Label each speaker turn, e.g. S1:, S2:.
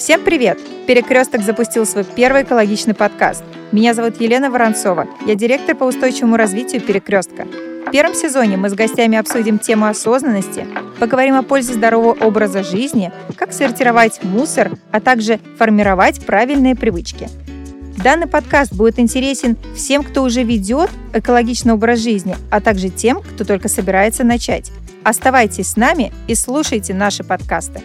S1: Всем привет! Перекресток запустил свой первый экологичный подкаст. Меня зовут Елена Воронцова. Я директор по устойчивому развитию Перекрестка. В первом сезоне мы с гостями обсудим тему осознанности, поговорим о пользе здорового образа жизни, как сортировать мусор, а также формировать правильные привычки. Данный подкаст будет интересен всем, кто уже ведет экологичный образ жизни, а также тем, кто только собирается начать. Оставайтесь с нами и слушайте наши подкасты.